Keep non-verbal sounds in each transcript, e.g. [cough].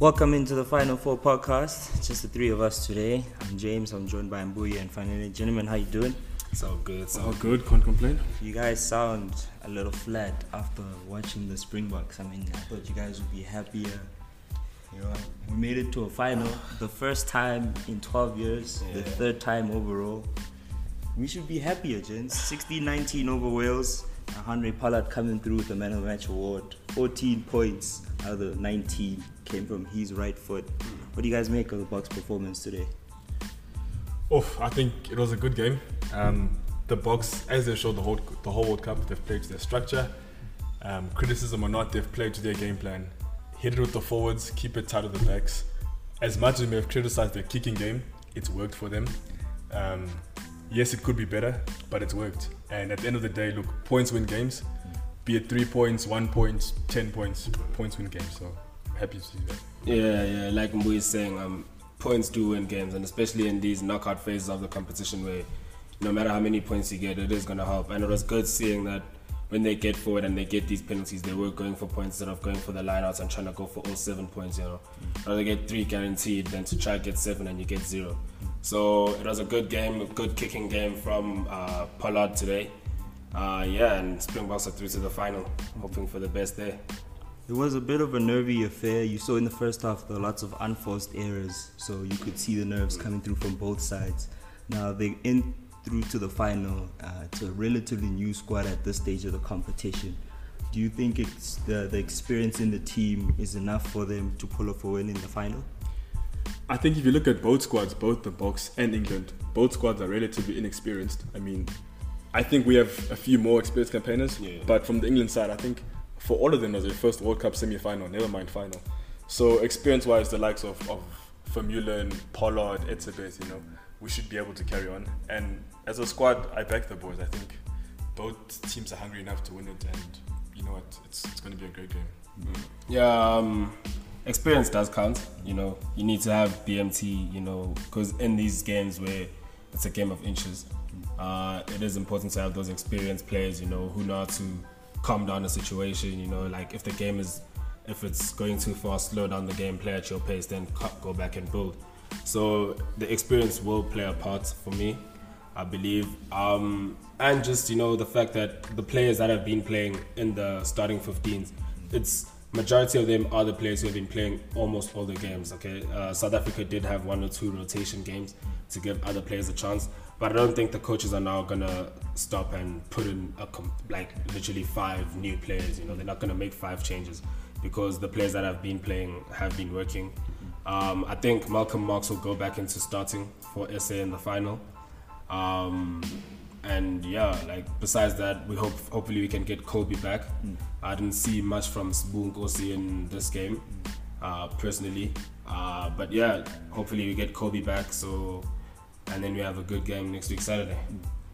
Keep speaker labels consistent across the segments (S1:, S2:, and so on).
S1: Welcome into the Final Four podcast. It's just the three of us today. I'm James. I'm joined by Mbuya and finally, gentlemen, how you doing?
S2: It's all good. It's
S3: all good. Can't complain.
S1: You guys sound a little flat after watching the Springboks. I mean, I thought you guys would be happier. You know, we made it to a final, the first time in 12 years, yeah. the third time overall. We should be happier, gents. 16-19 over Wales. Handré Pollard coming through with the Man of the Match award. 14 points out of the 19 came from his right foot. What do you guys make of the Boks performance today?
S3: Oh, I think it was a good game. Um, the Boks, as they showed the whole the whole World Cup, they've played to their structure. Um, criticism or not, they've played to their game plan. Hit it with the forwards, keep it tight with the backs. As much as we may have criticized their kicking game, it's worked for them. Um, yes, it could be better, but it's worked. And at the end of the day, look, points win games. Be it three points, one point, ten points, points win games. So I'm happy to see that.
S2: Yeah, yeah. Like Mbu is saying, um, points do win games, and especially in these knockout phases of the competition, where no matter how many points you get, it is going to help. And it was good seeing that when they get forward and they get these penalties, they were going for points instead of going for the lineouts and trying to go for all seven points. You know, mm. rather get three guaranteed than to try get seven and you get zero. So it was a good game, a good kicking game from uh, Pollard today. Uh, yeah, and Springboks are through to the final, hoping for the best there.
S1: It was a bit of a nervy affair. You saw in the first half there were lots of unforced errors, so you could see the nerves coming through from both sides. Now they in through to the final. Uh, it's a relatively new squad at this stage of the competition. Do you think it's the, the experience in the team is enough for them to pull off a win in the final?
S3: I think if you look at both squads, both the Boks and England, both squads are relatively inexperienced. I mean, I think we have a few more experienced campaigners, yeah. but from the England side, I think for all of them, it was their first World Cup semi-final, never mind final. So experience-wise, the likes of, of Vermeulen, Pollard, Etzebeth, you know, we should be able to carry on. And as a squad, I back the boys. I think both teams are hungry enough to win it, and you know what, it's, it's going to be a great game.
S2: Yeah, um, experience does count. You know, you need to have BMT. You know, because in these games where it's a game of inches, uh, it is important to have those experienced players. You know, who know how to calm down the situation. You know, like if the game is if it's going too fast, slow down the game, play at your pace, then cut, go back and build. So the experience will play a part for me, I believe. Um, and just you know the fact that the players that have been playing in the starting 15s, it's majority of them are the players who have been playing almost all the games. Okay, uh, South Africa did have one or two rotation games to give other players a chance, but I don't think the coaches are now gonna stop and put in a like literally five new players. You know, they're not gonna make five changes because the players that have been playing have been working. Um, I think Malcolm Marx will go back into starting for SA in the final. Um, and yeah, like besides that, we hope hopefully we can get Kolbe back. Mm. I didn't see much from Sbu in this game, uh, personally. Uh, but yeah, hopefully we get Kolbe back. So, and then we have a good game next week Saturday.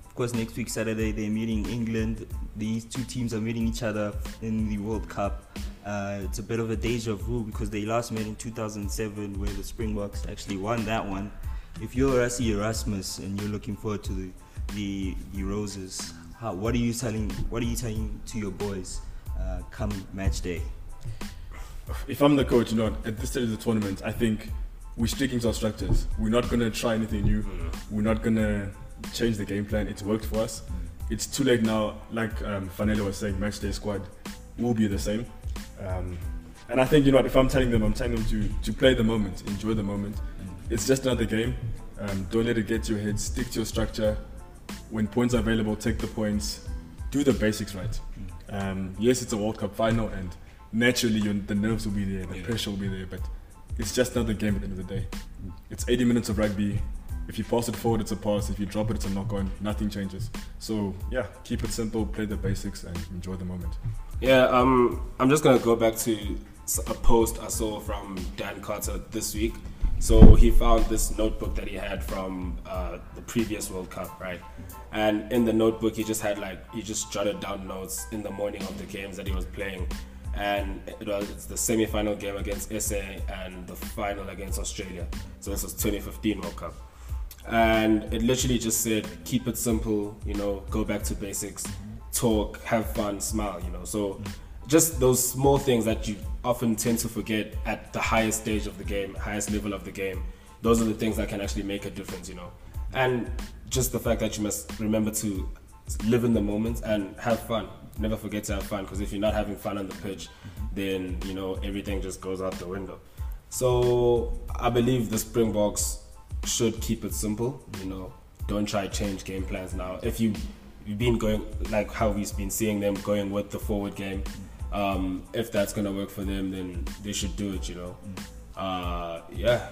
S1: Of course, next week Saturday they're meeting England. These two teams are meeting each other in the World Cup. Uh, it's a bit of a deja vu because they last met in 2007, where the Springboks actually won that one. If you're Rassie Erasmus and you're looking forward to the the the roses. How, what are you telling What are you telling to your boys uh, come match day?
S3: If I'm the coach, you know, at this stage of the tournament, I think we're sticking to our structures. We're not gonna try anything new. We're not gonna change the game plan. It's worked for us. It's too late now. Like um, Fanele was saying, match day squad will be the same. Um, and I think you know what, if I'm telling them, I'm telling them to to play the moment, enjoy the moment. It's just another game. Um, don't let it get to your head. Stick to your structure when points are available, take the points, do the basics right. Um, yes, it's a World Cup final, and naturally the nerves will be there, the yeah. pressure will be there, but it's just another game at the end of the day. It's 80 minutes of rugby. If you pass it forward, it's a pass. If you drop it, it's a knock on. Nothing changes. So yeah, keep it simple, play the basics, and enjoy the moment.
S2: Yeah, um, I'm just gonna go back to a post I saw from Dan Carter this week. So he found this notebook that he had from uh, the previous World Cup, right? And in the notebook, he just had like he just jotted down notes in the morning of the games that he was playing, and it was the semi-final game against SA and the final against Australia. So this was 2015 World Cup, and it literally just said keep it simple, you know, go back to basics, talk, have fun, smile, you know. So just those small things that you often tend to forget at the highest stage of the game, highest level of the game. Those are the things that can actually make a difference, you know. And just the fact that you must remember to live in the moment and have fun. Never forget to have fun because if you're not having fun on the pitch, then you know everything just goes out the window. So I believe the Springboks should keep it simple. You know, don't try change game plans now. If you you've been going like how we've been seeing them going with the forward game, um, if that's gonna work for them, then they should do it. You know, uh, yeah.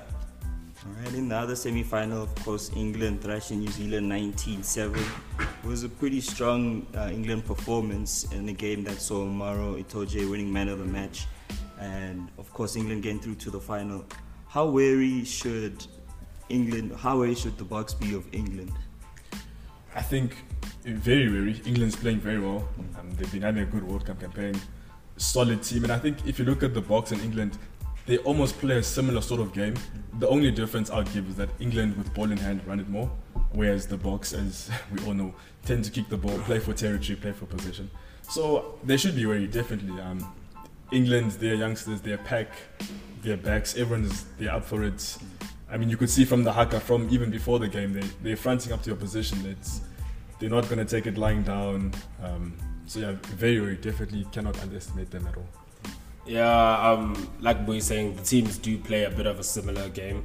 S1: All right, in the other semi-final, of course, England thrashing New Zealand 19-7. It was a pretty strong uh, England performance in a game that saw Maro Itoje winning man of the match, and of course, England getting through to the final. How wary should England? How wary should the Boks be of England?
S3: I think very wary. England's playing very well. Um, they've been having a good World Cup campaign, solid team, and I think if you look at the Boks in England, they almost play a similar sort of game. The only difference I'll give is that England, with ball in hand, run it more, whereas the Boks, as [laughs] we all know, tend to kick the ball, play for territory, play for position. So they should be wary, definitely. Um, England, their youngsters, their pack, their backs, everyone's they're up for it. I mean, you could see from the haka, from even before the game, they they're fronting up to your position. It's they're not going to take it lying down. Um, so yeah, very, very definitely cannot underestimate them at all.
S2: Yeah, um, like we saying, the teams do play a bit of a similar game.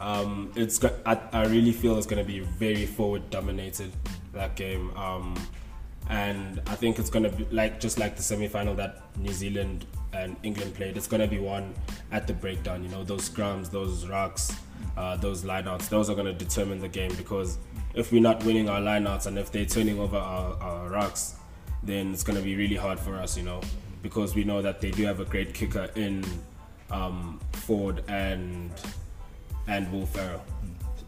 S2: Um, it's go- I, I really feel it's going to be very forward dominated that game, um, and I think it's going to be like just like the semi final that New Zealand and England played. It's going to be one at the breakdown. You know, those scrums, those rocks, uh, those lineouts. Those are going to determine the game because if we're not winning our lineouts and if they're turning over our, our rocks, then it's going to be really hard for us. You know because we know that they do have a great kicker in um, Ford and and Will Ferrell.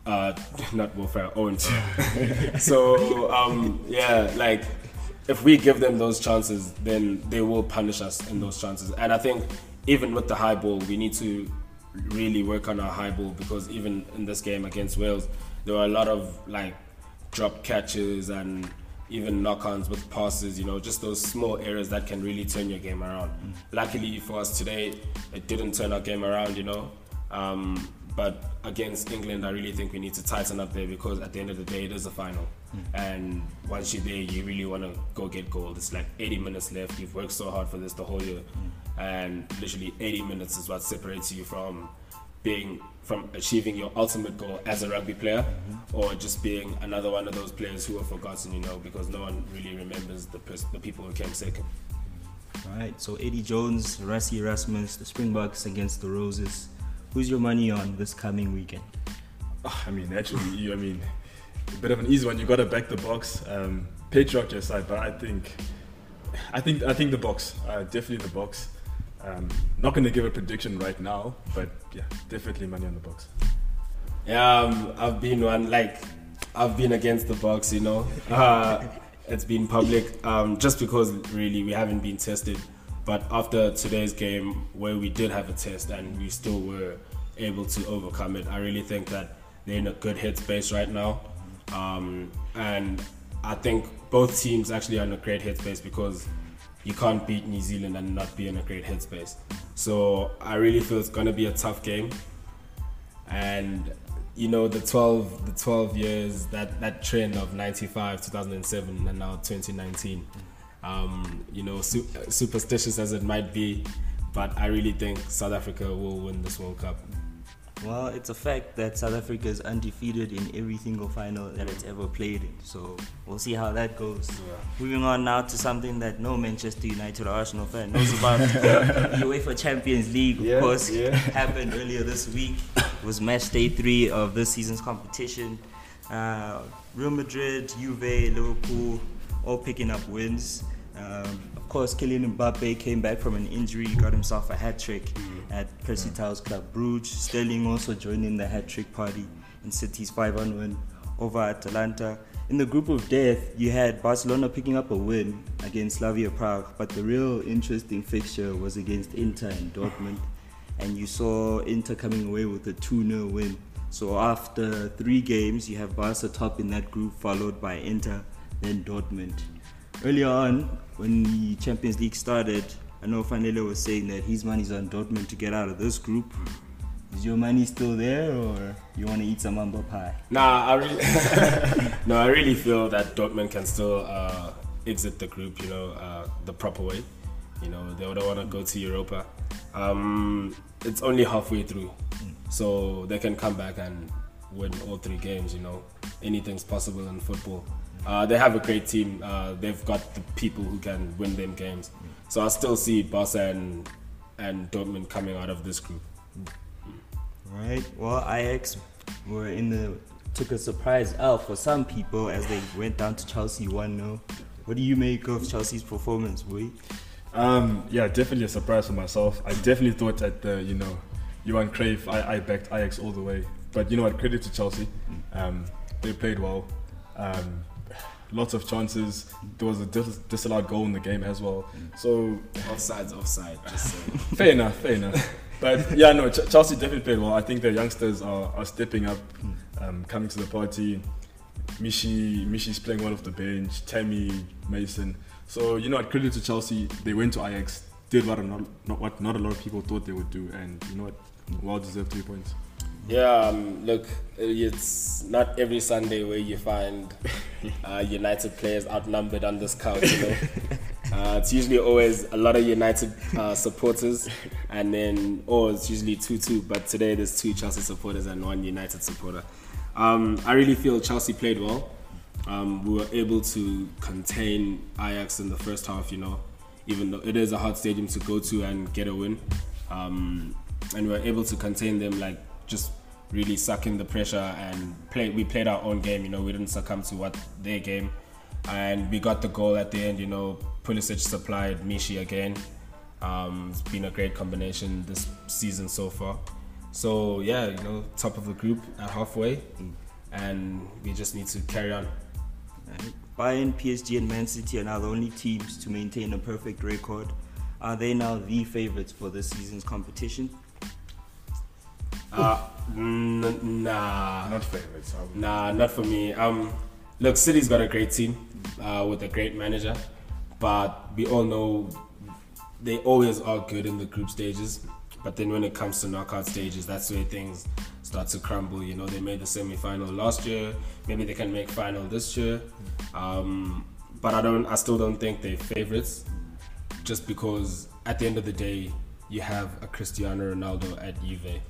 S2: Uh, [laughs] not Will Ferrell, Owens. [laughs] so um, yeah, like if we give them those chances, then they will punish us in those chances. And I think even with the high ball, we need to really work on our high ball because even in this game against Wales, there were a lot of like drop catches and even knock-ons with passes, you know, just those small errors that can really turn your game around. Mm. Luckily for us today, it didn't turn our game around, you know. Um, but against England, I really think we need to tighten up there because at the end of the day, it is a final. Mm. And once you're there, you really want to go get gold. It's like 80 minutes left. You've worked so hard for this the whole year. Mm. And literally 80 minutes is what separates you from being from achieving your ultimate goal as a rugby player mm-hmm. or just being another one of those players who are forgotten, you know, because no one really remembers the, pers- the people who came second.
S1: All right, so Eddie Jones, Rassie Erasmus, the Springboks against the Roses. Who's your money on this coming weekend?
S3: Oh, I mean, naturally, you, I mean, a bit of an easy one. You got to back the Boks. Um, patriarch aside, but I think, I think, I think the Boks, Uh, definitely the Boks. Um, not going to give a prediction right now, but yeah, definitely money on the Boks.
S2: Yeah, um, I've been one like I've been against the Boks, You know, uh, it's been public um, just because really we haven't been tested. But after today's game, where we did have a test and we still were able to overcome it, I really think that they're in a good headspace right now. Um, and I think both teams actually are in a great headspace because you can't beat New Zealand and not be in a great headspace. So I really feel it's going to be a tough game. And you know the 12 the 12 years that that trend of 95 2007 and now 2019 um, you know su- superstitious as it might be but i really think south africa will win this world cup
S1: well, it's a fact that South Africa is undefeated in every single final that it's ever played in. So we'll see how that goes. Yeah. Moving on now to something that no Manchester United or Arsenal fan [laughs] knows about the UEFA Champions League, of yeah, course, yeah. happened earlier this week. It was match day three of this season's competition. Uh, Real Madrid, Juve, Liverpool, all picking up wins. Um, of course, Kylian Mbappe came back from an injury, got himself a hat trick mm-hmm. at Percy Tau's club Bruges. Sterling also joined in the hat trick party in City's 5 1 win over Atalanta. In the group of death, you had Barcelona picking up a win against Slavia Prague, but the real interesting fixture was against Inter and Dortmund, and you saw Inter coming away with a 2 0 win. So after three games, you have Barca top in that group, followed by Inter, then Dortmund earlier on when the Champions League started, I know Fanele was saying that his money's on Dortmund to get out of this group. Is your money still there, or you want to eat some amber pie?
S2: Nah, I really, [laughs] no, I really feel that Dortmund can still uh, exit the group, you know, uh, the proper way. You know, they don't want to go to Europa. Um, it's only halfway through, so they can come back and win all three games. You know, anything's possible in football. Uh, they have a great team. Uh, they've got the people who can win them games. So I still see Barca and and Dortmund coming out of this group.
S1: Right. Well, Ajax were in the took a surprise out for some people as they went down to Chelsea 1-0. What do you make of Chelsea's performance, boy?
S3: Um, yeah, definitely a surprise for myself. I definitely thought that the you know Johan Cruyff, I, I backed Ajax all the way. But you know what? Credit to Chelsea. Um, they played well. Um, lots of chances. There was a dis- disallowed goal in the game as well. So
S2: Offsides, offside. Just saying. [laughs]
S3: fair enough, fair enough. But yeah, no, Ch- Chelsea definitely played well. I think the youngsters are, are stepping up, um, coming to the party. Michy, Michy's playing well off the bench. Tammy, Mason. So you know, what, credit to Chelsea. They went to Ajax, did what not, not what not a lot of people thought they would do, and you know what, well deserved three points.
S2: Yeah, um, look, it's not every Sunday where you find [laughs] uh, United players outnumbered on this couch. You know, [laughs] uh, it's usually always a lot of United uh, supporters, and then or it's usually two-two. But today there's two Chelsea supporters and one United supporter. Um, I really feel Chelsea played well. Um, we were able to contain Ajax in the first half. You know, even though it is a hard stadium to go to and get a win. Um, and we were able to contain them like just really sucking the pressure and play we played our own game you know we didn't succumb to what their game and we got the goal at the end you know Pulisic supplied Michy again um, it's been a great combination this season so far so yeah you know top of the group at halfway and we just need to carry on.
S1: Bayern, PSG, and Man City are now the only teams to maintain a perfect record. Are they now the favorites for this season's competition?
S2: Uh, n- nah
S3: Not favorites.
S2: Nah, not for me. Um, look, City's got a great team uh, with a great manager, but we all know they always are good in the group stages. But then when it comes to knockout stages, that's where things start to crumble. You know, they made the semi-final last year. Maybe they can make final this year. Um, but I don't. I still don't think they're favorites, just because at the end of the day, you have a Cristiano Ronaldo at Juve.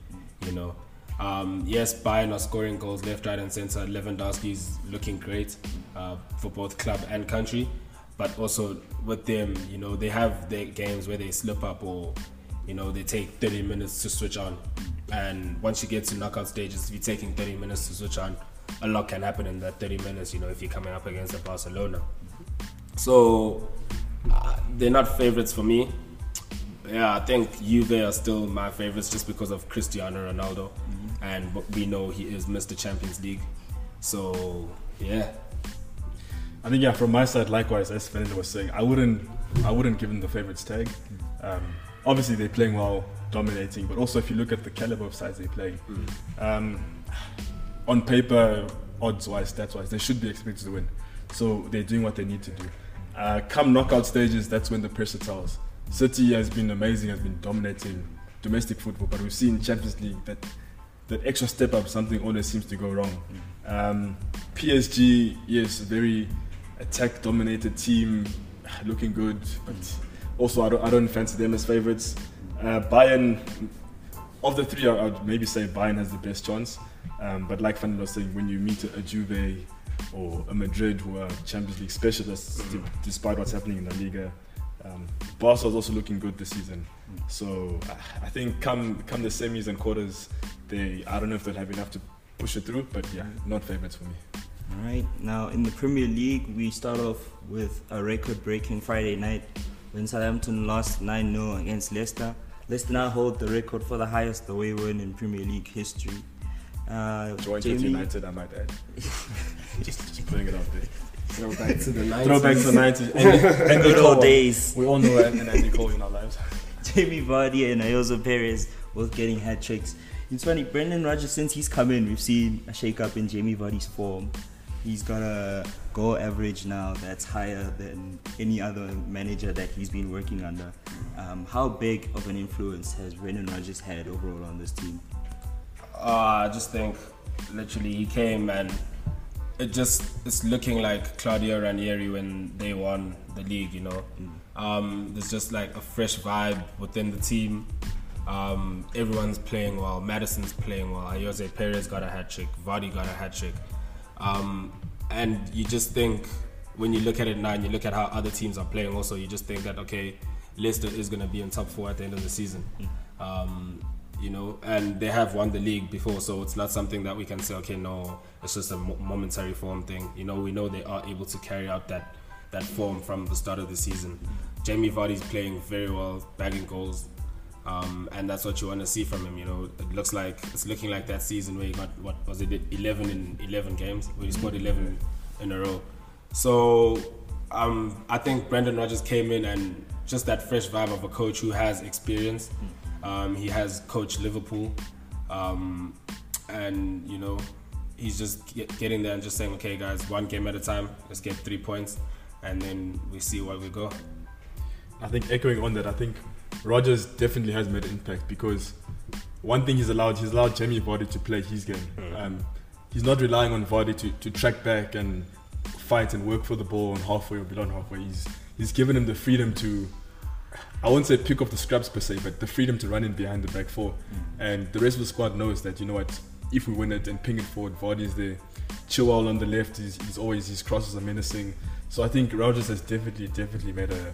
S2: You know, um, yes, Bayern are scoring goals left, right, and center. Lewandowski is looking great uh, for both club and country, but also with them, you know, they have their games where they slip up or, you know, they take 30 minutes to switch on. And once you get to knockout stages, if you're taking 30 minutes to switch on, a lot can happen in that 30 minutes. You know, if you're coming up against a Barcelona. So uh, they're not favorites for me. Yeah, I think Juve are still my favorites just because of Cristiano Ronaldo, and we know he is Mr. Champions League. So yeah,
S3: I think yeah, from my side, likewise, as Fernando was saying, I wouldn't, I wouldn't give them the favorites tag. Um, obviously, they're playing well, dominating, but also if you look at the caliber of sides they play, um, on paper, odds-wise, stats-wise, they should be expected to win. So they're doing what they need to do. Uh, come knockout stages, that's when the pressure tells. City has been amazing, has been dominating domestic football, but we've seen Champions League that that extra step up, something always seems to go wrong. Um, PSG, yes, a very attack dominated team, looking good, but also I don't, I don't fancy them as favorites. Uh, Bayern, of the three, I would maybe say Bayern has the best chance. Um, but like Fernando was saying, when you meet a, a Juve or a Madrid who are Champions League specialists, d- despite what's happening in La Liga, um, Barca is also looking good this season. So I think come come the semis and quarters, they I don't know if they'll have enough to push it through, but yeah, not favorites for me.
S1: All right. Now in the Premier League, we start off with a record-breaking Friday night when Southampton lost 9-0 against Leicester. Leicester now hold the record for the highest away win in Premier League history. Uh,
S3: with United, I might add. [laughs] just, just putting it out there.
S2: Throw back to the 90s.
S3: Throwback to the 90s. And, and [laughs]
S1: Good old days.
S3: We all know an an Andy Cole in our lives. [laughs]
S1: Jamie Vardy and Ayoze Perez both getting hat tricks. It's funny, Brendan Rodgers, since he's come in, we've seen a shake up in Jamie Vardy's form. he's got a goal average now that's higher than any other manager that he's been working under. Um, how big of an influence has Brendan Rodgers had overall on this team?
S2: Uh, I just think literally he came and it just it's looking like Claudio Ranieri when they won the league. You know, um, there's just like a fresh vibe within the team. Um, everyone's playing well. Maddison's playing well. Ayoze Perez got a hat trick. Vardy got a hat trick. Um, and you just think when you look at it now and you look at how other teams are playing, also you just think that okay, Leicester is going to be in top four at the end of the season. Um, you know, and they have won the league before, so it's not something that we can say, okay, no, it's just a momentary form thing. You know, we know they are able to carry out that that form from the start of the season. Jamie Vardy's playing very well, bagging goals, um, and that's what you want to see from him. You know, it looks like it's looking like that season where he got what was it, 11 in 11 games, where he scored 11 in a row. So um, I think Brendan Rodgers came in and just that fresh vibe of a coach who has experience. Um, he has coached Liverpool, um, and you know he's just get, getting there and just saying, okay, guys, one game at a time. Let's get three points, and then we see where we go.
S3: I think echoing on that, I think Rodgers definitely has made an impact because one thing he's allowed, he's allowed Jamie Vardy to play his game. Um, he's not relying on Vardy to, to track back and fight and work for the ball on halfway or beyond halfway. He's he's given him the freedom to, I won't say pick up the scraps per se, but the freedom to run in behind the back four. Mm. And the rest of the squad knows that, you know what, if we win it and ping it forward, Vardy's there. Chilwell on the left, he's, he's always, his crosses are menacing. So I think Rodgers has definitely, definitely made a,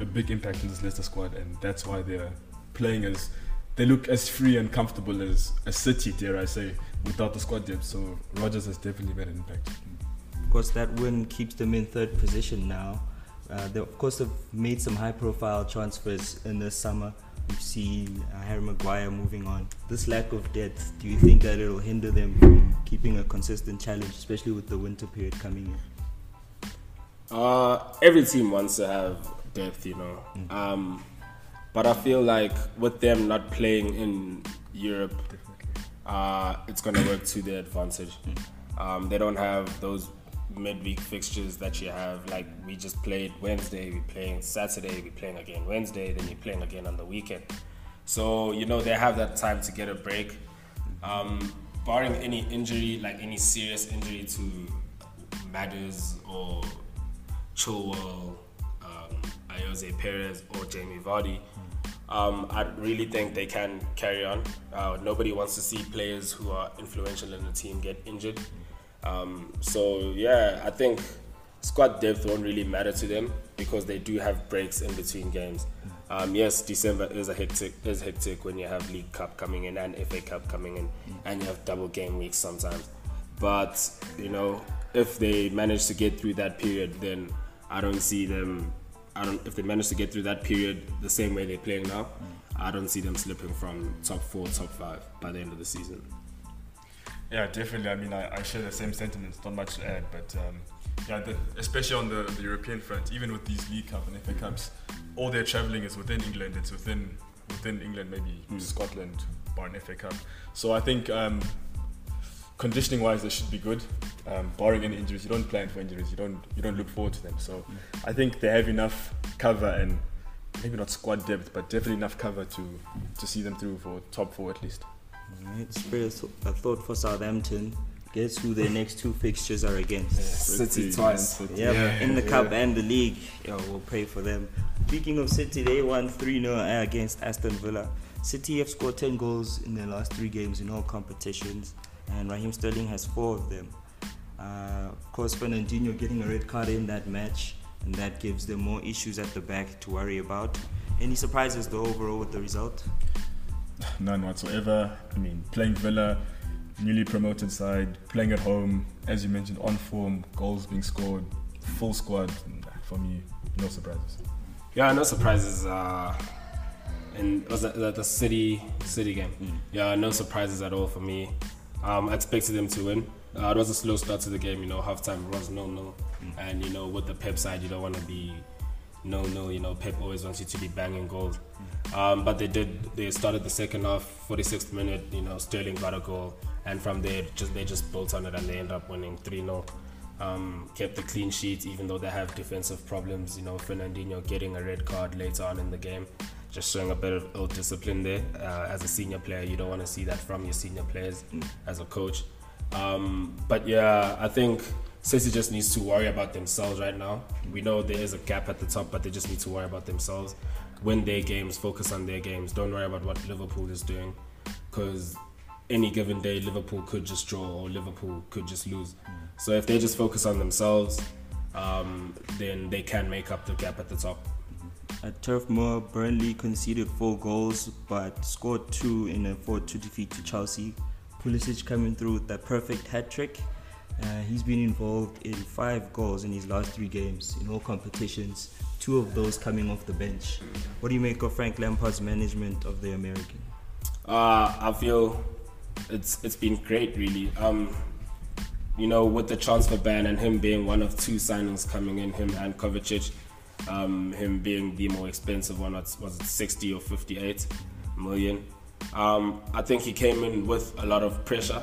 S3: a big impact in this Leicester squad, and that's why they're playing as they look as free and comfortable as a City, dare I say, without the squad depth. So Rodgers has definitely made an impact.
S1: Of course, that win keeps them in third position now. Uh, they, of course, have made some high-profile transfers in the summer. We've seen uh, Harry Maguire moving on. This lack of depth, do you think that it'll hinder them from keeping a consistent challenge, especially with the winter period coming in?
S2: Uh, every team wants to have depth, you know. Um, but I feel like with them not playing in Europe, uh, it's going to work to their advantage. Um, they don't have those midweek fixtures that you have. Like we just played Wednesday, we're playing Saturday, we're playing again Wednesday, then you're playing again on the weekend. So you know they have that time to get a break. Um, barring any injury, like any serious injury to Matters or Chilwell, um, Ayoze Perez, or Jamie Vardy, um, I really think they can carry on. Uh, nobody wants to see players who are influential in the team get injured. Um, so yeah, I think squad depth won't really matter to them because they do have breaks in between games. Um, yes, December is a hectic is hectic when you have League Cup coming in and FA Cup coming in, and you have double game weeks sometimes. But you know, if they manage to get through that period, then I don't see them. I don't. If they manage to get through that period the same way they're playing now, I don't see them slipping from top four, top five by the end of the season.
S3: Yeah, definitely. I mean, I, I share the same sentiments. Not much to add, but um, yeah, the, especially on the, the European front, even with these League Cup and FA Cups, all their travelling is within England. It's within within England, maybe Scotland, bar an FA Cup. So I think um, conditioning wise, they should be good. Um, barring any injuries, you don't plan for injuries. You don't you don't look forward to them. So I think they have enough cover and maybe not squad depth, but definitely enough cover to to see them through for top four at least.
S1: Alright, spare a th- a thought for Southampton. Guess who their next two fixtures are against?
S2: City twice.
S1: Yeah, in the cup and the league. Yo, we'll pray for them. Speaking of City, they won 3 0 against Aston Villa. City have scored 10 goals in their last three games in all competitions, and Raheem Sterling has four of them. Uh, of course, Fernandinho getting a red card in that match, and that gives them more issues at the back to worry about. Any surprises, though, overall with the result?
S3: None whatsoever. I mean, playing Villa, newly promoted side, playing at home, as you mentioned, on form, goals being scored, full squad. For me, no surprises.
S2: Yeah, no surprises. Uh, and was that the, the city city game? Yeah, no surprises at all for me. Um, I expected them to win. Uh, it was a slow start to the game. You know, halftime was no no, and you know with the Pep side, you don't want to be no no. You know, Pep always wants you to be banging goals. Um, but they did. They started the second half, 46th minute. You know, Sterling got a goal, and from there, just they just built on it, and they end up winning 3 0 um, kept the clean sheet even though they have defensive problems. You know, Fernandinho getting a red card later on in the game, just showing a bit of ill discipline there. Uh, as a senior player, you don't want to see that from your senior players as a coach. Um, but yeah, I think City just needs to worry about themselves right now. We know there is a gap at the top, but they just need to worry about themselves. Win their games, focus on their games. Don't worry about what Liverpool is doing, because any given day Liverpool could just draw or Liverpool could just lose. So if they just focus on themselves, um, then they can make up the gap at the top.
S1: At Turf Moor, Burnley conceded four goals but scored two in a 4 2 defeat to Chelsea. Pulisic coming through with that perfect hat trick. Uh, he's been involved in five goals in his last three games in all competitions, two of those coming off the bench. What do you make of Frank Lampard's management of the American?
S2: Uh, I feel it's it's been great, really. Um, you know, with the transfer ban and him being one of two signings coming in, him and Kovacic, um, him being the more expensive one, was it 60 or 58 million? Um, I think he came in with a lot of pressure,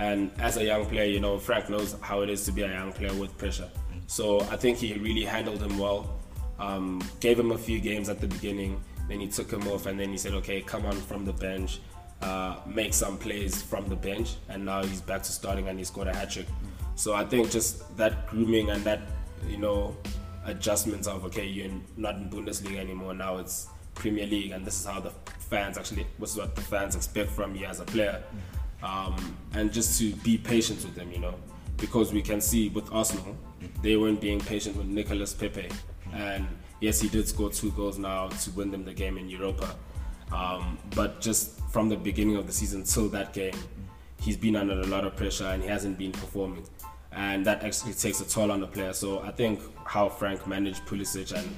S2: and as a young player, you know, Frank knows how it is to be a young player with pressure. So I think he really handled him well. Um, gave him a few games at the beginning, then he took him off, and then he said, "Okay, come on from the bench." uh, make some plays from the bench, and now he's back to starting and he scored a hat trick. So I think just that grooming and that you know adjustments of okay, you're not in Bundesliga anymore. Now it's Premier League, and this is how the fans actually, this is what the fans expect from you as a player, um, and just to be patient with them, you know, because we can see with Arsenal, they weren't being patient with Nicolas Pepe, and yes, he did score two goals now to win them the game in Europa. Um, but just from the beginning of the season till that game, he's been under a lot of pressure and he hasn't been performing. And that actually takes a toll on the player. So I think how Frank managed Pulisic and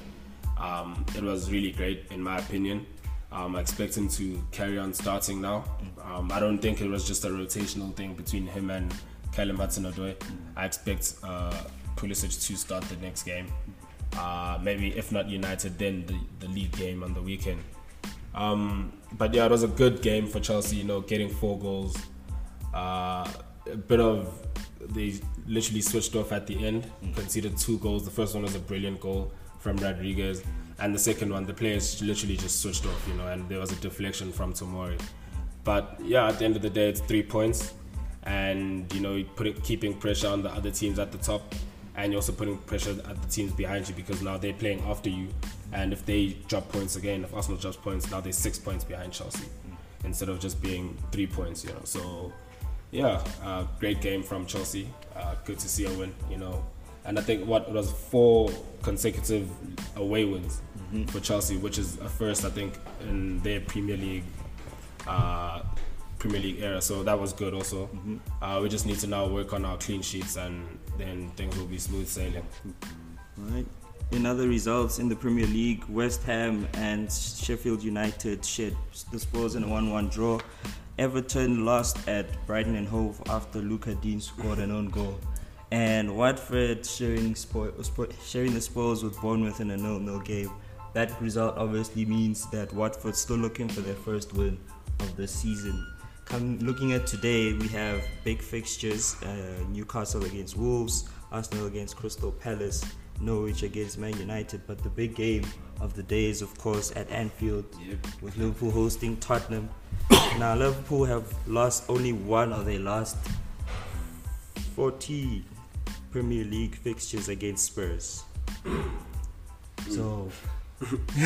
S2: um, it was really great in my opinion. Um, I expect him to carry on starting now. Um, I don't think it was just a rotational thing between him and Callum Hudson-Odoi. I expect uh, Pulisic to start the next game. Uh, maybe if not United, then the, the league game on the weekend. Um, but yeah, it was a good game for Chelsea. You know, getting four goals. Uh, a bit of they literally switched off at the end. Conceded two goals. The first one was a brilliant goal from Rodriguez, and the second one, the players literally just switched off. You know, and there was a deflection from Tomori. But yeah, at the end of the day, it's three points, and you know, putting keeping pressure on the other teams at the top and you're also putting pressure at the teams behind you because now they're playing after you. And if they drop points again, if Arsenal drops points, now they're six points behind Chelsea instead of just being three points, you know. So, yeah, uh, great game from Chelsea. Uh, good to see a win, you know. And I think what was four consecutive away wins mm-hmm. for Chelsea, which is a first, I think, in their Premier League uh, Premier League era. So that was good also. Mm-hmm. Uh, we just need to now work on our clean sheets and then things will be smooth sailing.
S1: Right. In other results in the Premier League, West Ham and Sheffield United shared the scores in a 1 1 draw. Everton lost at Brighton and Hove after Luca Digne scored an own goal. And Watford sharing, spo- sharing the spoils with Bournemouth in a 0 0 game. That result obviously means that Watford's still looking for their first win of the season. Come looking at today, we have big fixtures: uh, Newcastle against Wolves, Arsenal against Crystal Palace, Norwich against Man United. But the big game of the day is, of course, at Anfield, yep. with Liverpool hosting Tottenham. [coughs] now, Liverpool have lost only one of their last 40 Premier League fixtures against Spurs. [coughs] so, [laughs]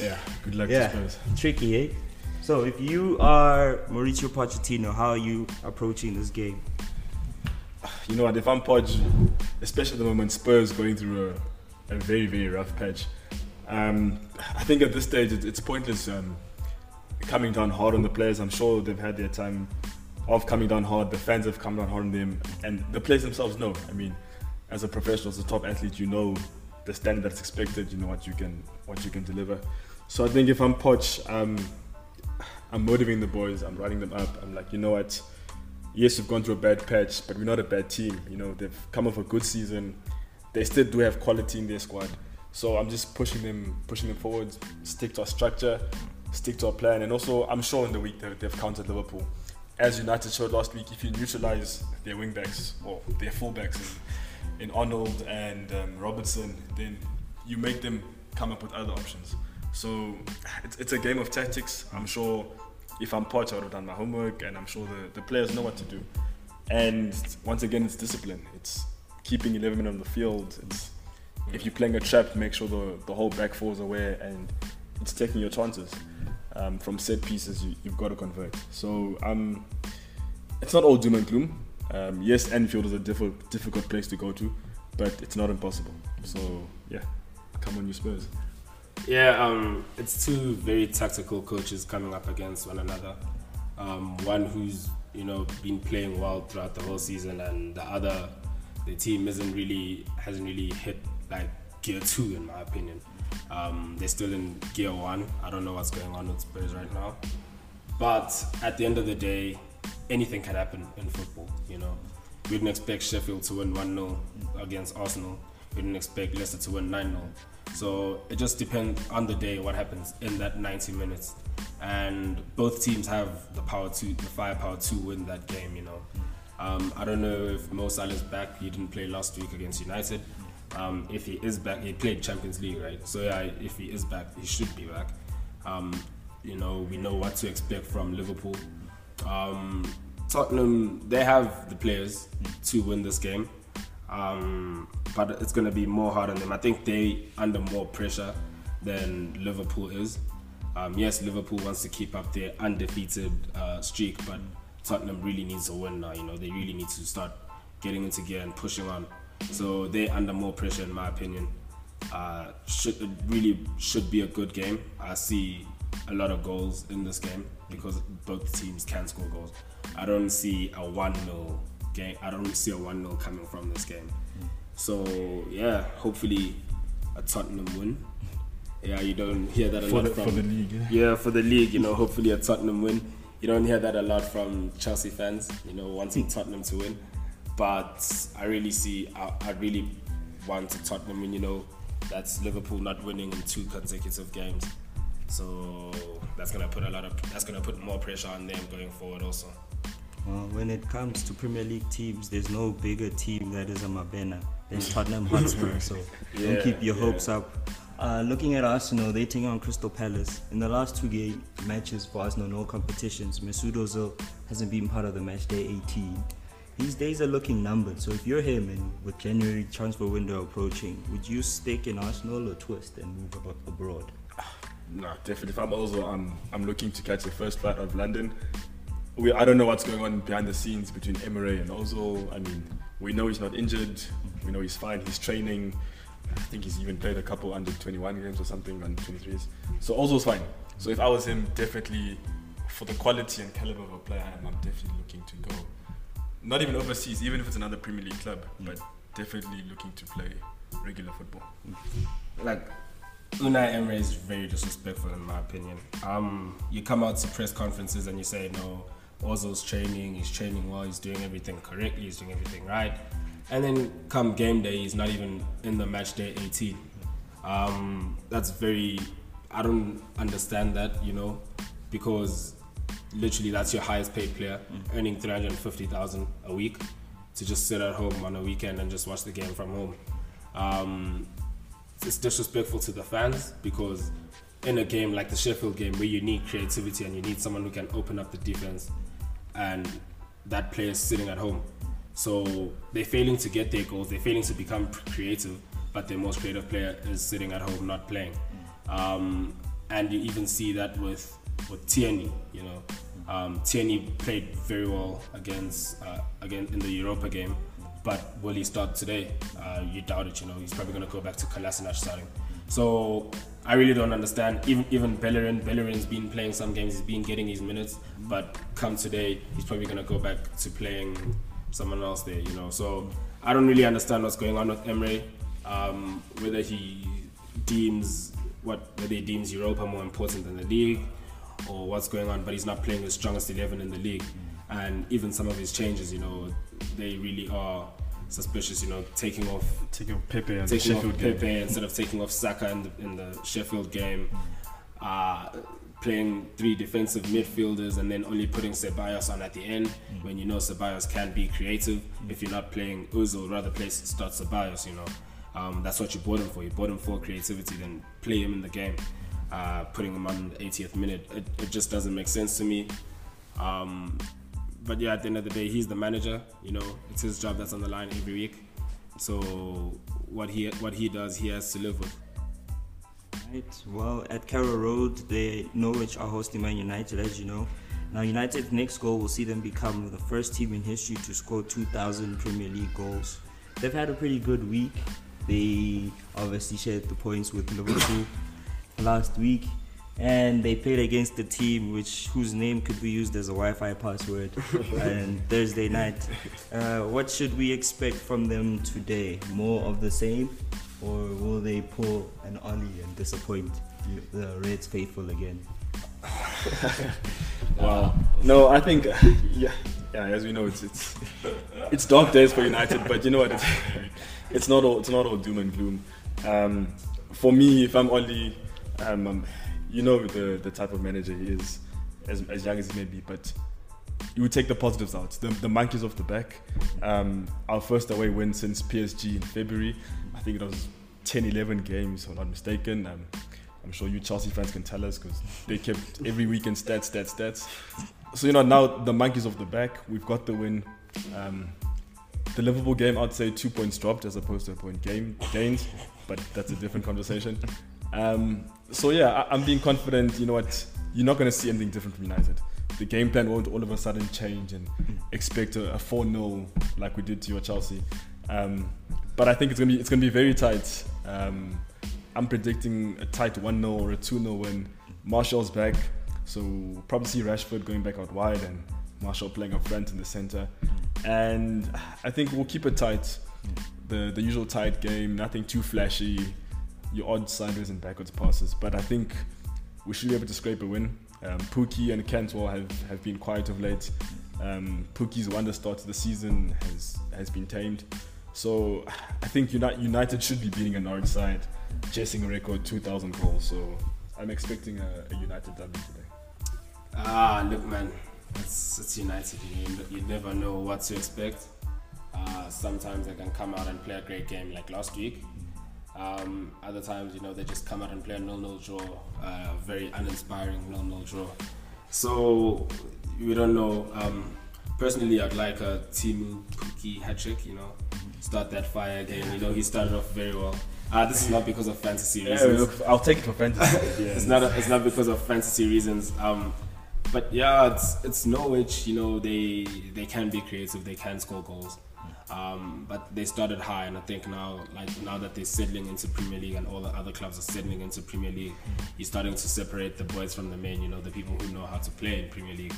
S3: yeah, good luck yeah, to Spurs.
S1: Tricky, eh? So, if you are Mauricio Pochettino, how are you approaching this game?
S3: You know what? If I'm especially at the moment, Spurs going through a, a very very rough patch. Um, I think at this stage it, it's pointless um, coming down hard on the players. I'm sure they've had their time of coming down hard. The fans have come down hard on them, and the players themselves know. I mean, as a professional, as a top athlete, you know the standard that's expected. You know what you can what you can deliver. So I think if I'm Poch, um, I'm motivating the boys. I'm riding them up. I'm like, you know what? Yes, we've gone through a bad patch, but we're not a bad team. You know, they've come off a good season. They still do have quality in their squad. So I'm just pushing them, pushing them forward. Stick to our structure, stick to our plan, and also I'm sure in the week they've, they've counted Liverpool, as United showed last week, if you neutralize their wing backs or their fullbacks in, Arnold and um, Robertson, then you make them come up with other options. So it's, it's a game of tactics. I'm sure if I'm Poch, I would have done my homework, and I'm sure the, the players know what to do. And once again, it's discipline. It's keeping 11 men on the field. It's if you're playing a trap, make sure the, the whole back is aware and it's taking your chances. Um, from set pieces, you, you've got to convert. So um, it's not all doom and gloom. Um, yes, Anfield is a diff- difficult place to go to, but it's not impossible. So yeah, come on, you Spurs.
S2: Yeah, um, it's two very tactical coaches coming up against one another. Um, one who's you know been playing well throughout the whole season, and the other, the team isn't really hasn't really hit like gear two in my opinion. Um, they're still in gear one. I don't know what's going on with Spurs right now, but at the end of the day, anything can happen in football. You know, we didn't expect Sheffield to win one 0 against Arsenal. We didn't expect Leicester to win nine 0 so it just depends on the day what happens in that 90 minutes. And both teams have the power to, the firepower to win that game. You know, um, I don't know if Mo Salah's back. He didn't play last week against United. Um, if he is back, he played Champions League, right? So yeah, if he is back, he should be back. Um, you know, we know what to expect from Liverpool. Um, Tottenham, they have the players to win this game. Um, but it's going to be more hard on them. I think they under more pressure than Liverpool is. Um, yes, Liverpool wants to keep up their undefeated uh, streak, but Tottenham really needs a win now. You know, they really need to start getting into gear and pushing on. So they're under more pressure, in my opinion. Uh, should really should be a good game. I see a lot of goals in this game because both teams can score goals. I don't see a one 0 game. I don't see a one 0 coming from this game. So yeah, hopefully a Tottenham win. Yeah, you don't hear that a
S3: for
S2: lot
S3: the,
S2: from
S3: for the league. Yeah.
S2: yeah, for the league, you know, hopefully a Tottenham win. You don't hear that a lot from Chelsea fans, you know, wanting Tottenham to win. But I really see, I, I really want a Tottenham win, you know, that's Liverpool not winning in two consecutive games. So that's gonna put a lot of, that's gonna put more pressure on them going forward also.
S1: Well, when it comes to Premier League teams, there's no bigger team that is a Mabena than Tottenham Hotspur. So
S2: Yeah, [laughs]
S1: don't keep your
S2: yeah.
S1: hopes up. Uh, looking at Arsenal, they taking on Crystal Palace. In the last two game matches for Arsenal, no competitions. Mesut Ozil hasn't been part of the match day 18. These days are looking numbered. So if you're him and with January transfer window approaching, would you stick in Arsenal or twist and move abroad?
S3: No, definitely. If I'm also, I'm, I'm looking to catch the first flight out of London. We, I don't know what's going on behind the scenes between Emery and Ozil. I mean, we know he's not injured. We know he's fine. He's training. I think he's even played a couple under 21 games or something, under 23s. So Ozil's fine. So if I was him, definitely for the quality and caliber of a player I am, I'm definitely looking to go. Not even overseas, even if it's another Premier League club, but definitely looking to play regular football.
S2: like Unai Emery is very disrespectful in my opinion. Um, you come out to press conferences and you say no, Ozil's training, he's training well, he's doing everything correctly, he's doing everything right, and then come game day, he's not even in the match day 18. Um, that's very, I don't understand that, you know, because literally that's your highest paid player, earning 350,000 a week to just sit at home on a weekend and just watch the game from home. Um, it's disrespectful to the fans because in a game like the Sheffield game where you need creativity and you need someone who can open up the defense and that player is sitting at home. So they're failing to get their goals, they're failing to become creative, but their most creative player is sitting at home not playing. Um, and you even see that with with Tierney, you know. Um, Tierney played very well against uh, again in the Europa game, but will he start today? Uh, you doubt it. You know, he's probably going to go back to Kolasinac starting. So I really don't understand. Even even Bellerin, Bellerin's been playing some games. He's been getting his minutes, but come today, he's probably going to go back to playing someone else there. You know, so I don't really understand what's going on with Emery. Um, whether he deems what whether he deems Europa more important than the league or what's going on, but he's not playing the strongest 11 in the league. And even some of his changes, you know, they really are suspicious, you know, taking off
S3: Taking Pepe and
S2: taking off
S3: Sheffield game.
S2: Pepe instead of taking off Saka in the, in the Sheffield game. Uh, playing three defensive midfielders and then only putting Ceballos on at the end when you know Ceballos can be creative. If you're not playing Ozil, rather play start Ceballos. You know, um, that's what you bought him for. You bought him for creativity, then play him in the game. Uh, putting him on the 80th minute, it, it just doesn't make sense to me. Um, but yeah, at the end of the day, he's the manager. You know, it's his job that's on the line every week. So what he what he does, he has to live with.
S1: Right. Well, at Carrow Road, they Norwich are hosting Man United, as you know. Now, United's next goal will see them become the first team in history to score 2,000 Premier League goals. They've had a pretty good week. They obviously shared the points with Liverpool [coughs] last week, and they played against the team which whose name could be used as a Wi-Fi password. [laughs] and Thursday night, uh, what should we expect from them today? More of the same, or will they pull an Ole and disappoint the Reds faithful again? [laughs]
S3: Wow. No, I think [laughs] yeah, yeah. As we know, it's it's it's dark days for United, but you know what? It's, it's not all it's not all doom and gloom. Um, for me, if I'm only, um, um, you know, the the type of manager he is, as as young as he may be, but you would take the positives out. The, the monkeys off the back. Um, our first away win since PSG in February. I think it was 10, 11 games, if I'm not mistaken. Um, I'm sure you Chelsea fans can tell us because they kept every weekend stats, stats, stats. So you know now the monkeys off the back. We've got the win. Um, the Liverpool game, I'd say two points dropped as opposed to a point game gained, but that's a different conversation. Um, so yeah, I, I'm being confident. You know what? You're not going to see anything different from United. The game plan won't all of a sudden change and expect a, a 4-0 like we did to your Chelsea. Um, but I think it's gonna be it's gonna be very tight. Um, I'm predicting a tight 1 0 or a 2 0 win. Martial's back, so we'll probably see Rashford going back out wide and Marshall playing up front in the center. And I think we'll keep it tight. The, the usual tight game, nothing too flashy, your odd sideways and backwards passes. But I think we should be able to scrape a win. Um, Pukki and Cantwell have, have been quiet of late. Um, Pukki's wonder start to the season has, has been tamed. So I think United, should be beating a Norwich side, chasing a record 2,000 goals. So I'm expecting a, a United W today.
S2: Ah, look, man, it's, it's United. You, you never know what to expect. Uh, sometimes they can come out and play a great game like last week. Um, other times, you know, they just come out and play a nil-nil draw, uh, very uninspiring nil-nil draw. So we don't know. Um, personally, I'd like a Teemu Pukki hat trick. You know, start that fire again. You know, he started off very well. Uh, this is not because of fantasy reasons.
S3: I'll take it for fantasy. [laughs]
S2: it's not. it's not because of fantasy reasons. Um, but yeah, it's it's Norwich. You know, they they can be creative. They can score goals. Um, but they started high, and I think now, like now that they're settling into Premier League and all the other clubs are settling into Premier League, you're starting to separate the boys from the men. You know, the people who know how to play in Premier League,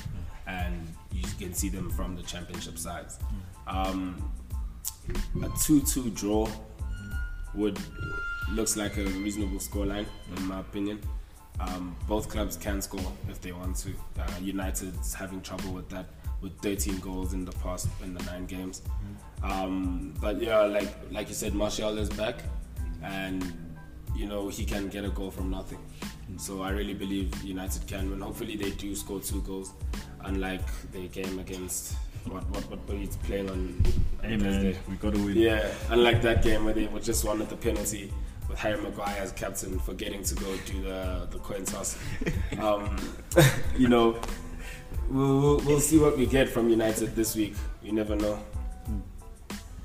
S2: and you can see them from the Championship sides. Um, a two-two draw would looks like a reasonable scoreline in my opinion. Um, both clubs can score if they want to. Uh, United's having trouble with that with 13 goals in the past in the nine games. Um, but yeah, like like you said, Martial is back, and you know he can get a goal from nothing. So I really believe United can win. Hopefully they do score two goals, unlike the game against what what what you playing on
S3: Hey man, we got to win.
S2: Yeah, unlike that game where they were just one at the penalty with Harry Maguire as captain forgetting to go do the the coin toss. [laughs] Um, you know, we'll, we'll, we'll see what we get from United this week. You never know.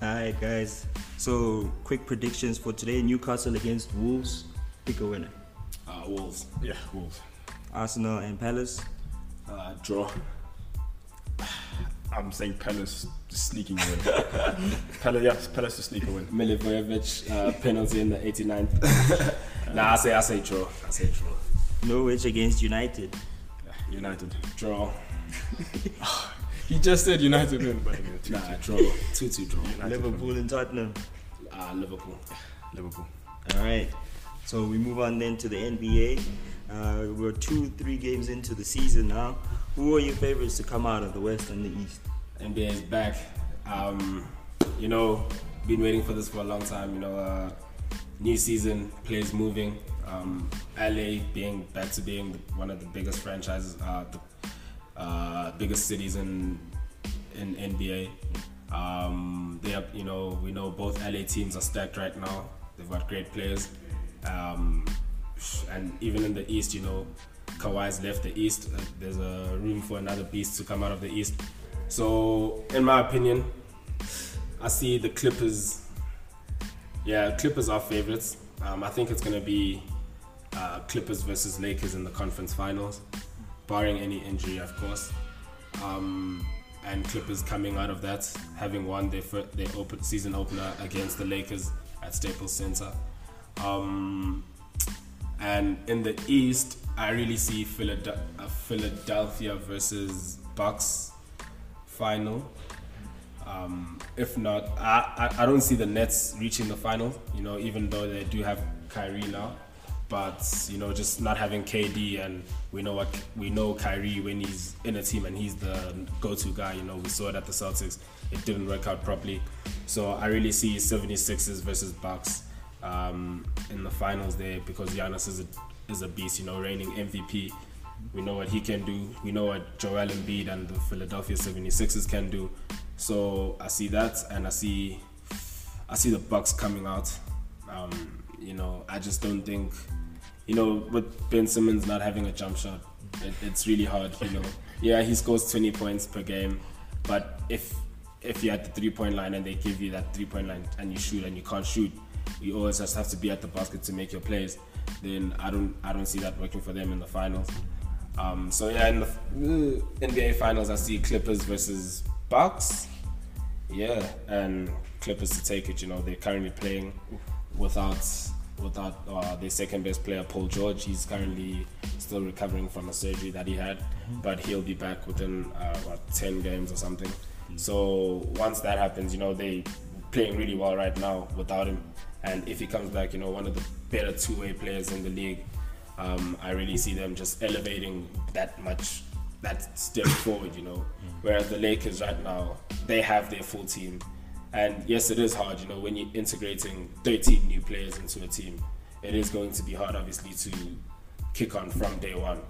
S1: Alright, guys. So, quick predictions for today Newcastle against Wolves. Pick a winner.
S2: Uh, Wolves
S3: Yeah, Wolves.
S1: Arsenal and Palace.
S2: uh, draw. [sighs]
S3: I'm saying Palace sneaking win. [laughs] Palace, yes, Palace to sneak a win.
S2: Milivojevic uh, penalty in the 89th. [laughs] nah, I say I say draw. I say draw.
S1: Norwich against United.
S3: United.
S2: Draw.
S3: He just said United win, but anyway, [laughs] two,
S2: Nah, draw. Two two draw.
S3: United
S1: Liverpool and Tottenham.
S2: Uh, Liverpool.
S3: Liverpool.
S1: All right. So we move on then to the NBA. Uh, we're two, three games into the season now. Who are your favorites to come out of the West and the East?
S2: NBA is back. Um, you know, been waiting for this for a long time. You know, uh, new season, players moving. Um, LA being back to being one of the biggest franchises, uh, the uh, biggest cities in in NBA. Um, they have, you know, we know both LA teams are stacked right now. They've got great players, um, and even in the East, you know, Kawhi's left the East. Uh, there's a room for another beast to come out of the East. So, in my opinion, I see the Clippers. Yeah, Clippers are favorites. Um, I think it's gonna be uh, Clippers versus Lakers in the conference finals, barring any injury, of course. Um, and Clippers coming out of that, having won their fir- their open season opener against the Lakers at Staples Center. Um, and in the East, I really see Philad- Philadelphia versus Bucks final. Um, if not, I, I, I don't see the Nets reaching the final. You know, even though they do have Kyrie now, but you know, just not having KD and we know what we know Kyrie when he's in a team and he's the go-to guy. You know, we saw it at the Celtics. It didn't work out properly. So I really see 76ers versus Bucks um, in the finals there because Giannis is a is a beast. You know, reigning MVP. We know what he can do. We know what Joel Embiid and the Philadelphia 76ers can do. So I see that, and I see I see the Bucks coming out. Um, you know, I just don't think, you know, with Ben Simmons not having a jump shot, it, it's really hard. You know, [laughs] yeah, he scores 20 points per game, but if if you're at the three point line and they give you that three point line and you shoot and you can't shoot, you always just have to be at the basket to make your plays. Then I don't I don't see that working for them in the finals. Um, so yeah, in the uh, NBA finals, I see Clippers versus Bucks. Yeah, and Clippers to take it. You know, they're currently playing without without uh, their second best player, Paul George. He's currently still recovering from a surgery that he had, but he'll be back within uh, what ten games or something. So once that happens, you know, they playing really well right now without him. And if he comes back, you know, one of the better two-way players in the league. Um, I really see them just elevating that much, that step forward, you know. Whereas the Lakers right now, they have their full team. And yes, it is hard, you know, when you're integrating 13 new players into a team. It is going to be hard, obviously, to kick on from day one.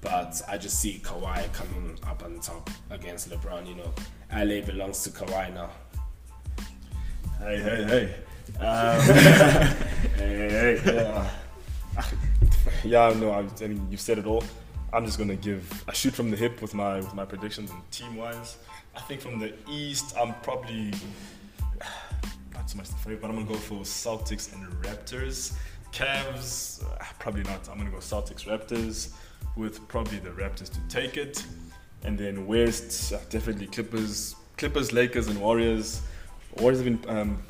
S2: But I just see Kawhi coming up on top against LeBron, you know. LA belongs to Kawhi now.
S3: Hey, hey, hey. Um, [laughs] [laughs]
S2: Hey, hey, [laughs]
S3: yeah. yeah, no, I, I mean, you've said it all. I'm just gonna give a shoot from the hip with my with my predictions and team wise. I think from the East, I'm probably [sighs] not so much the favorite, but I'm gonna go for Celtics and Raptors. Cavs, uh, probably not. I'm gonna go Celtics Raptors with probably the Raptors to take it, and then West, uh, definitely Clippers, Clippers, Lakers, and Warriors. Warriors have been um,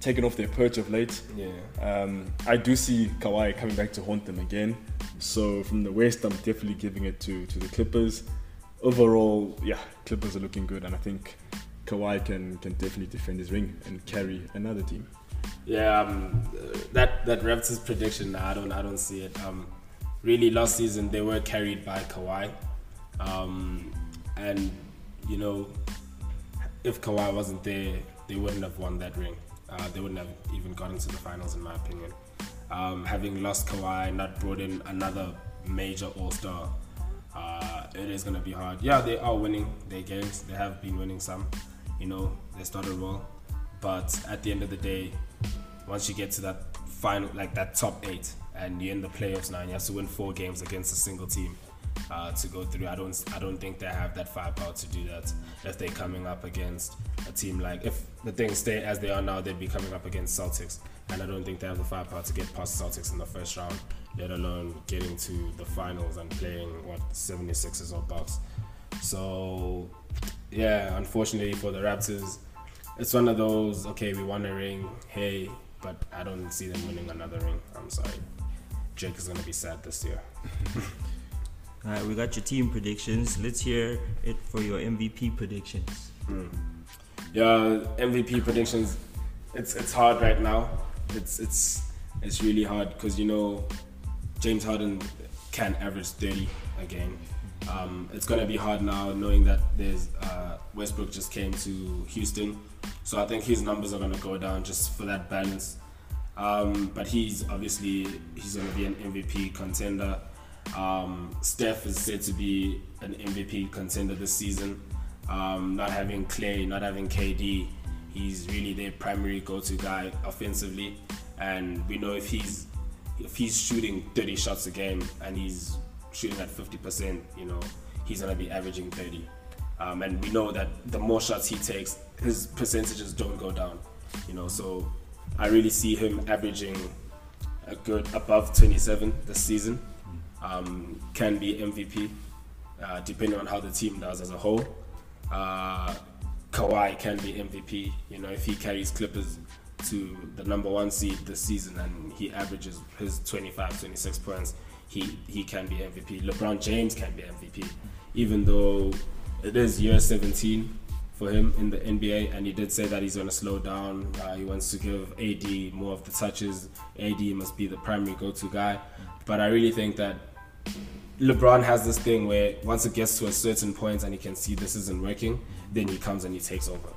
S3: taken off their perch of late.
S2: Yeah.
S3: Um, I do see Kawhi coming back to haunt them again. So from the West, I'm definitely giving it to, to the Clippers. Overall, yeah, Clippers are looking good, and I think Kawhi can, can definitely defend his ring and carry another team.
S2: Yeah, um, that that Raptors prediction, I don't, I don't see it. Um, really, last season they were carried by Kawhi, um, and you know, if Kawhi wasn't there, they wouldn't have won that ring. Uh, they wouldn't have even gotten to the finals, in my opinion. Um, having lost Kawhi, not brought in another major All Star, uh, it is gonna be hard. Yeah, they are winning their games. They have been winning some. You know, they started well, but at the end of the day, once you get to that final, like that top eight, and you're in the playoffs now, and you have to win four games against a single team uh, to go through. I don't, I don't think they have that firepower to do that. If they're coming up against a team like, if the things stay as they are now, they'd be coming up against Celtics, and I don't think they have the firepower to get past Celtics in the first round, let alone getting to the finals and playing what 76ers or Bucks. So, yeah, unfortunately for the Raptors, it's one of those okay, we won a ring, hey, but I don't see them winning another ring. I'm sorry. Jake is gonna be sad this year. [laughs]
S1: All right, we got your team predictions. Let's hear it for your MVP predictions.
S2: Yeah, MVP predictions. It's it's hard right now. It's it's it's really hard because you know James Harden can average 30 a game. Um, it's gonna be hard now knowing that there's uh, Westbrook just came to Houston, so I think his numbers are gonna go down just for that balance. Um, but he's obviously he's to be an MVP contender. Um, Steph is said to be an MVP contender this season. Um, not having Clay, not having KD, he's really their primary go-to guy offensively. And we know if he's if he's shooting 30 shots a game and he's shooting at 50%, you know, he's gonna be averaging 30. Um, and we know that the more shots he takes, his percentages don't go down. You know, so I really see him averaging a good above 27 this season. Um, can be MVP, uh, depending on how the team does as a whole. Uh, Kawhi can be MVP. You know, if he carries Clippers to the number one seed this season and he averages his 25, 26 points, he, he can be MVP. LeBron James can be MVP, even though it is year 17 for him in the NBA, and he did say that he's going to slow down. Uh, he wants to give AD more of the touches. AD must be the primary go-to guy, but I really think that LeBron has this thing where once it gets to a certain point and he can see this isn't working, then he comes and he takes over.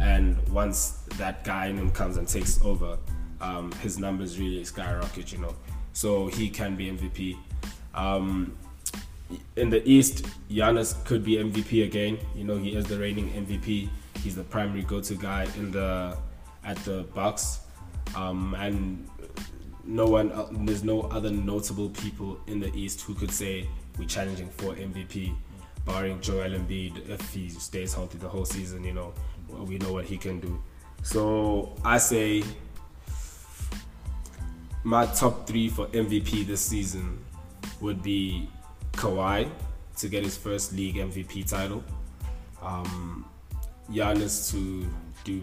S2: And once that guy in him comes and takes over, um, his numbers really skyrocket, you know. So he can be MVP. Um, in the East, Giannis could be MVP again. You know, he is the reigning MVP. He's the primary go-to guy in the at the Bucks, um, and no one, uh, there's no other notable people in the East who could say we're challenging for MVP, barring Joel Embiid if he stays healthy the whole season. You know, we know what he can do. So I say my top three for MVP this season would be Kawhi to get his first league MVP title, um, Giannis to do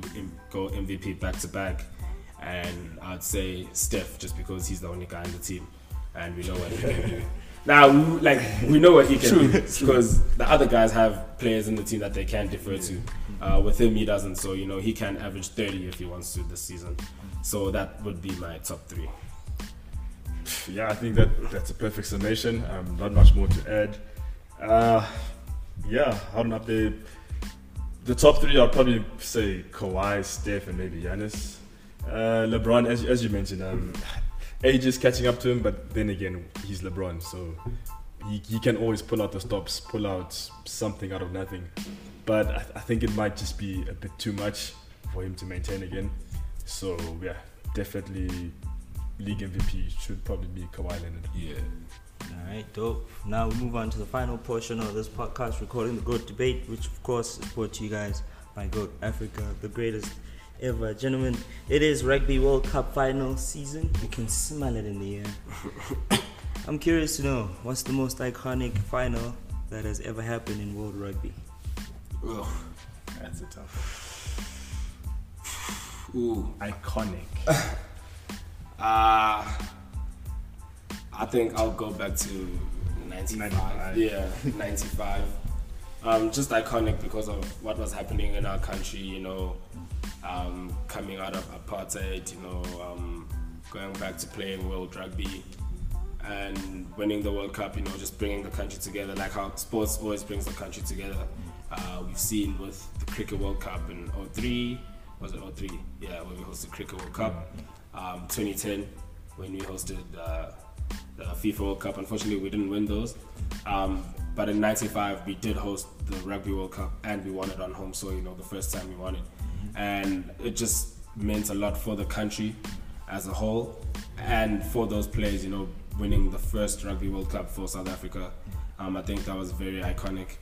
S2: go MVP back to back, and I'd say Steph just because he's the only guy in the team, and we know what he can do. Now, we, like we know what he can do because the other guys have players in the team that they can defer to. Uh, with him, he doesn't. So you know he can average 30 if he wants to this season. So that would be my top three.
S3: Yeah, I think that that's a perfect summation. Um, not much more to add. Uh, yeah, how do update? The top three, I'd probably say Kawhi, Steph, and maybe Giannis. Uh, LeBron, as, as you mentioned, um, age is catching up to him, but then again, he's LeBron, so he, he can always pull out the stops, pull out something out of nothing. But I, I think it might just be a bit too much for him to maintain again. So yeah, definitely league MVP should probably be Kawhi Leonard.
S2: Yeah.
S1: All right, dope. Now we move on to the final portion of this podcast, recording the GOAT debate, which of course is brought to you guys by GOAT Africa, the greatest ever. Gentlemen, it is Rugby World Cup final season. You can smell it in the air. [laughs] I'm curious to know what's the most iconic final that has ever happened in world rugby?
S2: Ugh.
S3: That's a tough one. Ooh. Iconic.
S2: Uh, [laughs] I think I'll go back to 95.
S3: 95.
S2: Yeah, 95. Um, just iconic because of what was happening in our country, you know, um, coming out of apartheid, you know, um, going back to playing world rugby and winning the World Cup, you know, just bringing the country together, like how sports always brings the country together. Uh, we've seen with the Cricket World Cup in 03, was it 03? Yeah, when we hosted the Cricket World Cup. Um, 2010, when we hosted uh, the FIFA World Cup. Unfortunately, we didn't win those. Um, but in 95, we did host the Rugby World Cup and we won it on home soil, you know, the first time we won it. And it just meant a lot for the country as a whole and for those players, you know, winning the first Rugby World Cup for South Africa. Um, I think that was very iconic.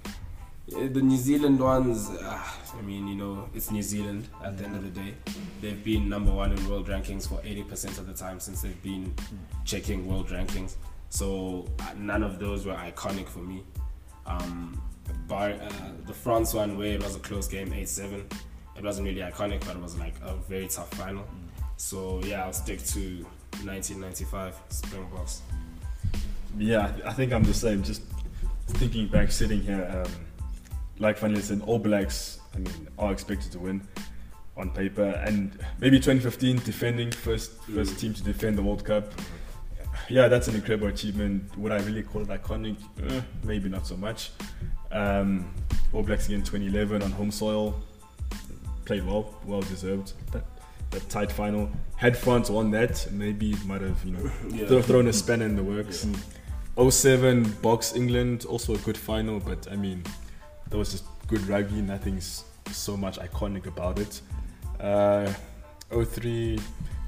S2: Uh, The New Zealand ones, uh, I mean, you know, it's New Zealand at the end of the day. They've been number one in world rankings for 80% of the time since they've been checking world rankings. So uh, none of those were iconic for me. Um, bar, uh, the France one, where it was a close game, 8 7, it wasn't really iconic, but it was like a very tough final. So yeah, I'll stick to 1995 Springboks.
S3: Yeah, I think I'm the same. Just thinking back, sitting here, um, like Fanny said, All Blacks, I mean, are expected to win on paper, and maybe 2015 defending first first
S2: Mm.
S3: team to defend the World Cup. Yeah, that's an incredible achievement. Would I really call it iconic? Eh, maybe not so much. Um, All Blacks again 2011 on home soil, played well, well deserved. But that tight final. Had France won that, maybe it might have you know [laughs]
S2: Yeah.
S3: throw- thrown a spanner in the works. 07 Boks England, also a good final, but I mean, that was just good rugby. Nothing's so much iconic about it. Uh, 03,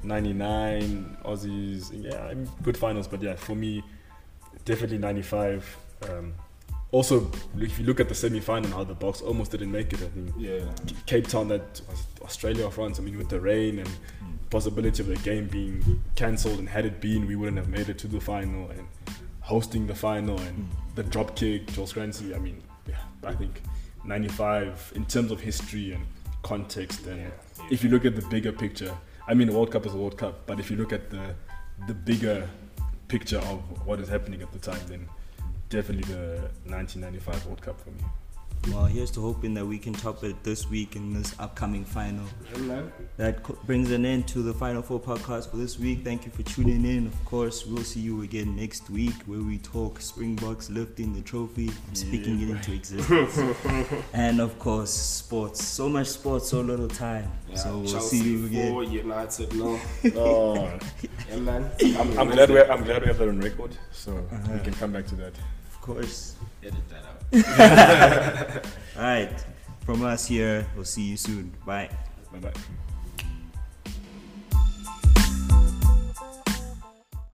S3: 99, Aussies, yeah, good finals, but yeah, for me, definitely 95. Um, also, if you look at the semi final, how the Boks almost didn't make it, I think.
S2: Yeah.
S3: Cape Town, that Australia or France. I mean, with the rain and hmm. possibility of the game being cancelled, and had it been, we wouldn't have made it to the final and hosting the final and hmm. the drop kick, Joel Stransky. I mean, yeah, I think 95 in terms of history and context. And
S2: Yeah.
S3: if you look at the bigger picture, I mean, the World Cup is a World Cup, but if you look at the the bigger picture of what is happening at the time, then definitely the 1995 World Cup for me.
S1: Well, here's to hoping that we can top it this week in this upcoming final.
S2: Yeah.
S1: That co- brings an end to the Final Four podcast for this week. Thank you for tuning in. Of course, we'll see you again next week where we talk Springboks lifting the trophy and speaking it into existence. [laughs] and of course, sports. So much sports, so little time.
S2: Yeah,
S1: so we'll
S2: Chelsea
S1: see you again.
S2: four, United no. [laughs]
S3: Oh,
S2: Yeah, man.
S3: I'm glad we I'm glad we have that on record, so we uh-huh. can come back to that.
S1: Course.
S2: edit that out. [laughs]
S1: All right. From us here, we'll see you soon. Bye.
S3: Bye bye.